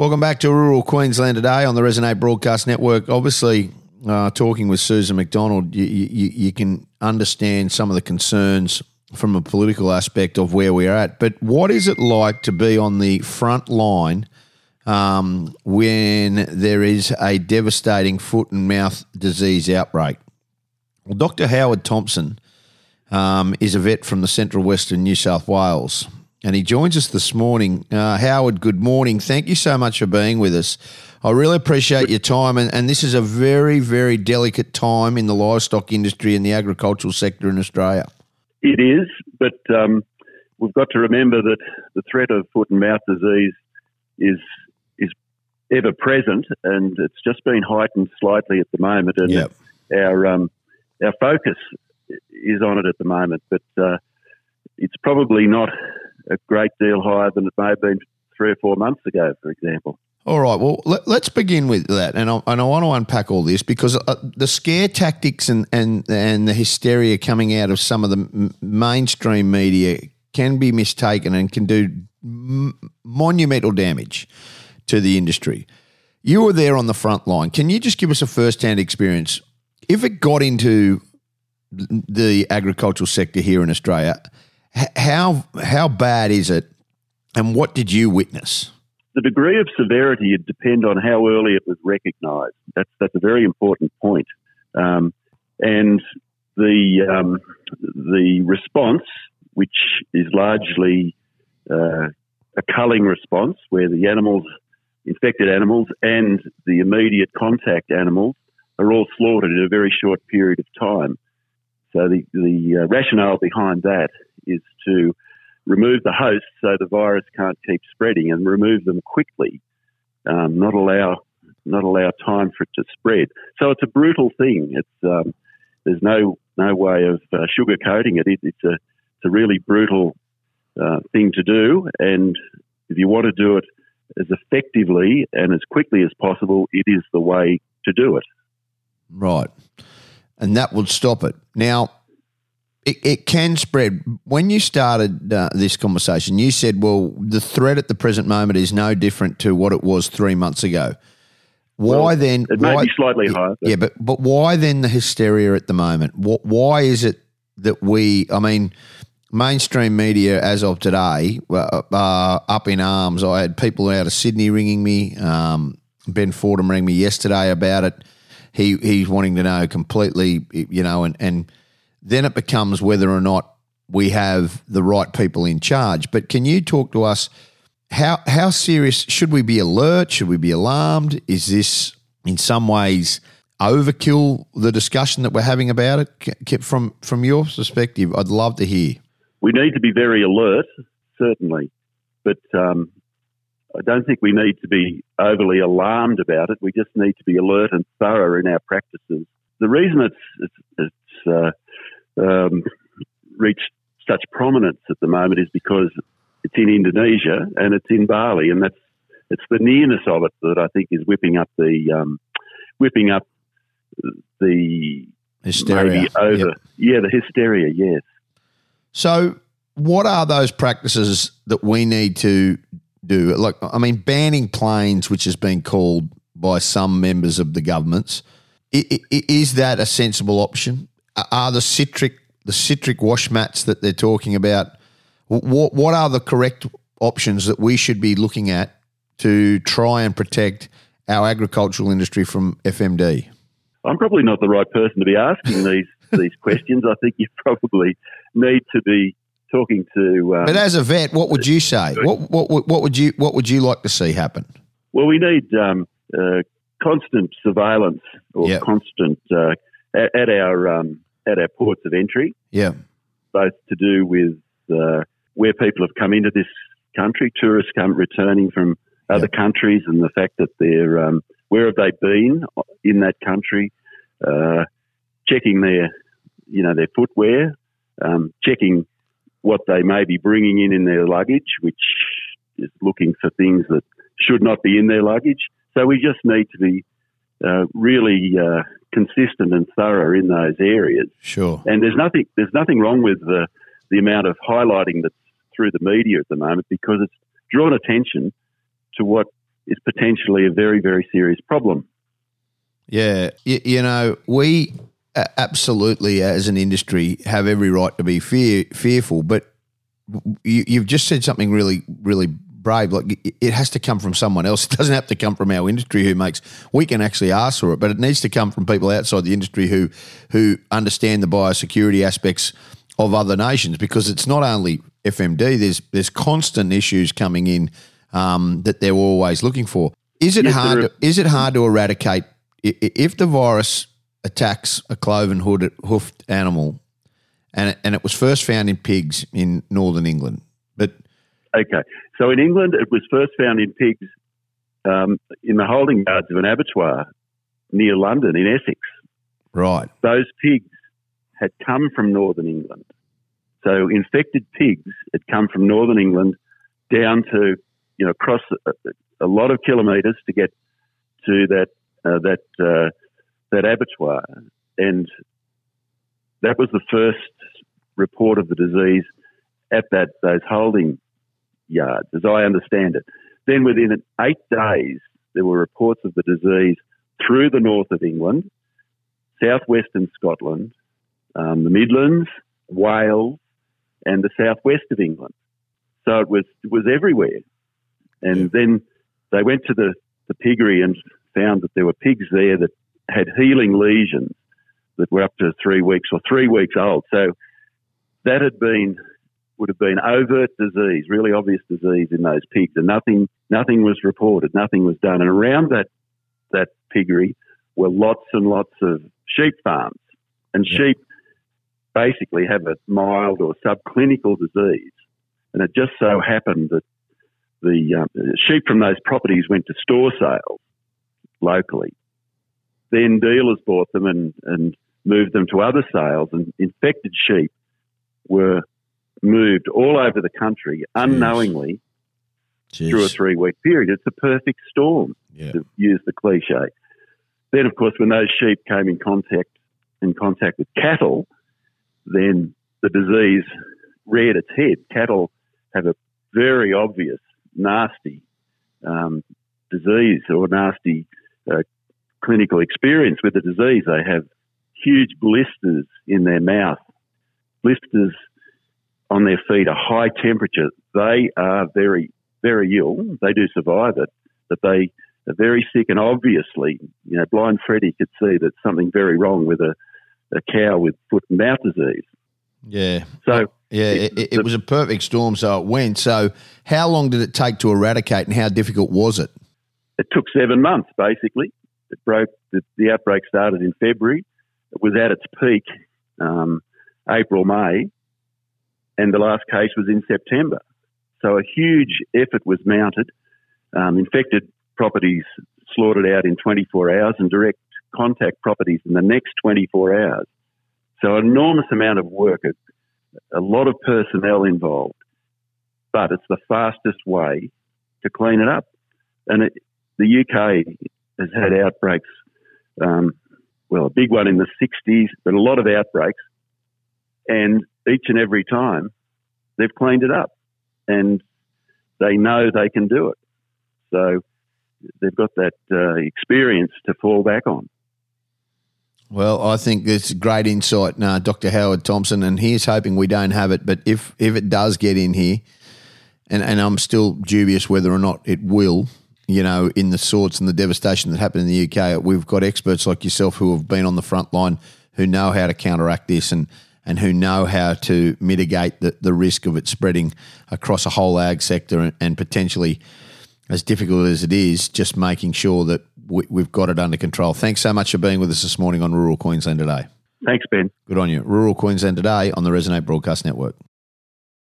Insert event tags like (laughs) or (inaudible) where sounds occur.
Welcome back to Rural Queensland today on the Resonate Broadcast Network. Obviously, uh, talking with Susan McDonald, you, you, you can understand some of the concerns from a political aspect of where we're at. But what is it like to be on the front line um, when there is a devastating foot and mouth disease outbreak? Well, Dr. Howard Thompson um, is a vet from the central western New South Wales and he joins us this morning. Uh, Howard, good morning. Thank you so much for being with us. I really appreciate your time, and, and this is a very, very delicate time in the livestock industry and the agricultural sector in Australia. It is, but um, we've got to remember that the threat of foot and mouth disease is is ever present, and it's just been heightened slightly at the moment. And yep. our um, our focus is on it at the moment, but uh, it's probably not a great deal higher than it may have been three or four months ago, for example. All right. Well, let, us begin with that, and I, and I want to unpack all this because uh, the scare tactics and, and and the hysteria coming out of some of the m- mainstream media can be mistaken and can do m- monumental damage to the industry. You were there on the front line. Can you just give us a first-hand experience? If it got into the agricultural sector here in Australia, how how bad is it, and what did you witness? The degree of severity would depend on how early it was recognised. That's that's a very important point, um, and the um, the response, which is largely uh, a culling response, where the animals, infected animals, and the immediate contact animals are all slaughtered in a very short period of time. So the the uh, rationale behind that is to remove the host so the virus can't keep spreading and remove them quickly, um, not allow not allow time for it to spread. So it's a brutal thing. It's um, there's no no way of uh, sugarcoating it. it. It's a it's a really brutal uh, thing to do, and if you want to do it as effectively and as quickly as possible, it is the way to do it. Right, and that would stop it. Now, it, it can spread. When you started uh, this conversation, you said, well, the threat at the present moment is no different to what it was three months ago. Why well, then? It may why, be slightly higher. But. Yeah, but but why then the hysteria at the moment? What, why is it that we? I mean, mainstream media as of today are uh, up in arms. I had people out of Sydney ringing me. Um, ben Fordham rang me yesterday about it. He he's wanting to know completely, you know, and and then it becomes whether or not we have the right people in charge. But can you talk to us? How how serious should we be alert? Should we be alarmed? Is this in some ways overkill? The discussion that we're having about it, from from your perspective, I'd love to hear. We need to be very alert, certainly, but um, I don't think we need to be overly alarmed about it. We just need to be alert and thorough in our practices. The reason it's it's, it's uh, um, reached such prominence at the moment is because it's in Indonesia and it's in Bali, and that's it's the nearness of it that I think is whipping up the um, whipping up the hysteria over. Yep. Yeah, the hysteria. Yes. So, what are those practices that we need to do? Like, I mean, banning planes, which has been called by some members of the governments, is that a sensible option? are the citric the citric wash mats that they're talking about? What what are the correct options that we should be looking at to try and protect our agricultural industry from FMD? I'm probably not the right person to be asking (laughs) these these questions. I think you probably need to be talking to. Um, but as a vet, what would you say? What, what what would you what would you like to see happen? Well, we need um, uh, constant surveillance or yep. constant uh, at, at our um, at our ports of entry. Yeah, both to do with uh, where people have come into this country, tourists come returning from other yep. countries, and the fact that they're um, where have they been in that country, uh, checking their you know their footwear, um, checking what they may be bringing in in their luggage, which is looking for things that should not be in their luggage. So we just need to be uh, really uh, consistent and thorough in those areas. Sure. And there's nothing there's nothing wrong with the the amount of highlighting that's through the media at the moment because it's drawn attention to what is potentially a very, very serious problem. Yeah, you, you know, we absolutely, as an industry, have every right to be fear, fearful, but you, you've just said something really, really brave. Like it has to come from someone else. (laughs) It doesn't have to come from our industry who makes. We can actually ask for it, but it needs to come from people outside the industry who who understand the biosecurity aspects of other nations. Because it's not only FMD. There's there's constant issues coming in um, that they're always looking for. Is it yes, hard? To, is it hard to eradicate if the virus attacks a cloven hoofed animal, and it, and it was first found in pigs in northern England, but okay, so in England it was first found in pigs um, in the holding yards of an abattoir near London in Essex. Right, those pigs had come from northern England. So infected pigs had come from northern England down to, you know, across a, a lot of kilometres to get to that uh, that uh, that abattoir, and that was the first report of the disease at that those holding yards, as I understand it. Then within eight days, there were reports of the disease through the north of England, southwestern Scotland, um, the Midlands, Wales, and the southwest of England. So it was it was everywhere. And then they went to the, the piggery and found that there were pigs there that had healing lesions that were up to three weeks or three weeks old. So that had been would have been overt disease, really obvious disease in those pigs, and nothing nothing was reported, nothing was done. And around that that piggery were lots and lots of sheep farms, and yeah. sheep basically have a mild or subclinical disease. And it just so happened that the um, sheep from those properties went to store sales locally. Then dealers bought them and, and moved them to other sales, and infected sheep were moved all over the country unknowingly Jeez. through a three week period. It's a perfect storm, yeah. to use the cliche. Then, of course, when those sheep came in contact in contact with cattle, then the disease reared its head. Cattle have a very obvious, nasty um, disease or nasty uh, clinical experience with the disease. They have huge blisters in their mouth, blisters on their feet, a high temperature. They are very, very ill. They do survive it, but they are very sick. And obviously, you know, blind Freddie could see that something very wrong with a a cow with foot and mouth disease. Yeah. So yeah, it, it, it, was a perfect storm. So it went. So how long did it take to eradicate, and how difficult was it? It took seven months, basically. It broke. The, the outbreak started in February. It was at its peak um, April, May, and the last case was in September. So a huge effort was mounted. Um, infected properties slaughtered out in 24 hours, and direct contact properties in the next 24 hours. So, enormous amount of work, a, a lot of personnel involved, but it's the fastest way to clean it up. And it, the UK has had outbreaks, um, well, a big one in the 60s, but a lot of outbreaks. And each and every time they've cleaned it up and they know they can do it. So they've got that uh, experience to fall back on. Well, I think it's great insight, uh, Dr. Howard Thompson, and here's hoping we don't have it. But if if it does get in here, and, and I'm still dubious whether or not it will, you know, in the sorts and the devastation that happened in the UK, we've got experts like yourself who have been on the front line, who know how to counteract this and and who know how to mitigate the, the risk of it spreading across a whole ag sector and, and potentially, as difficult as it is, just making sure that we, have got it under control. Thanks so much for being with us this morning on Rural Queensland Today. Thanks, Ben. Good on you. Rural Queensland Today on the Resonate Broadcast Network.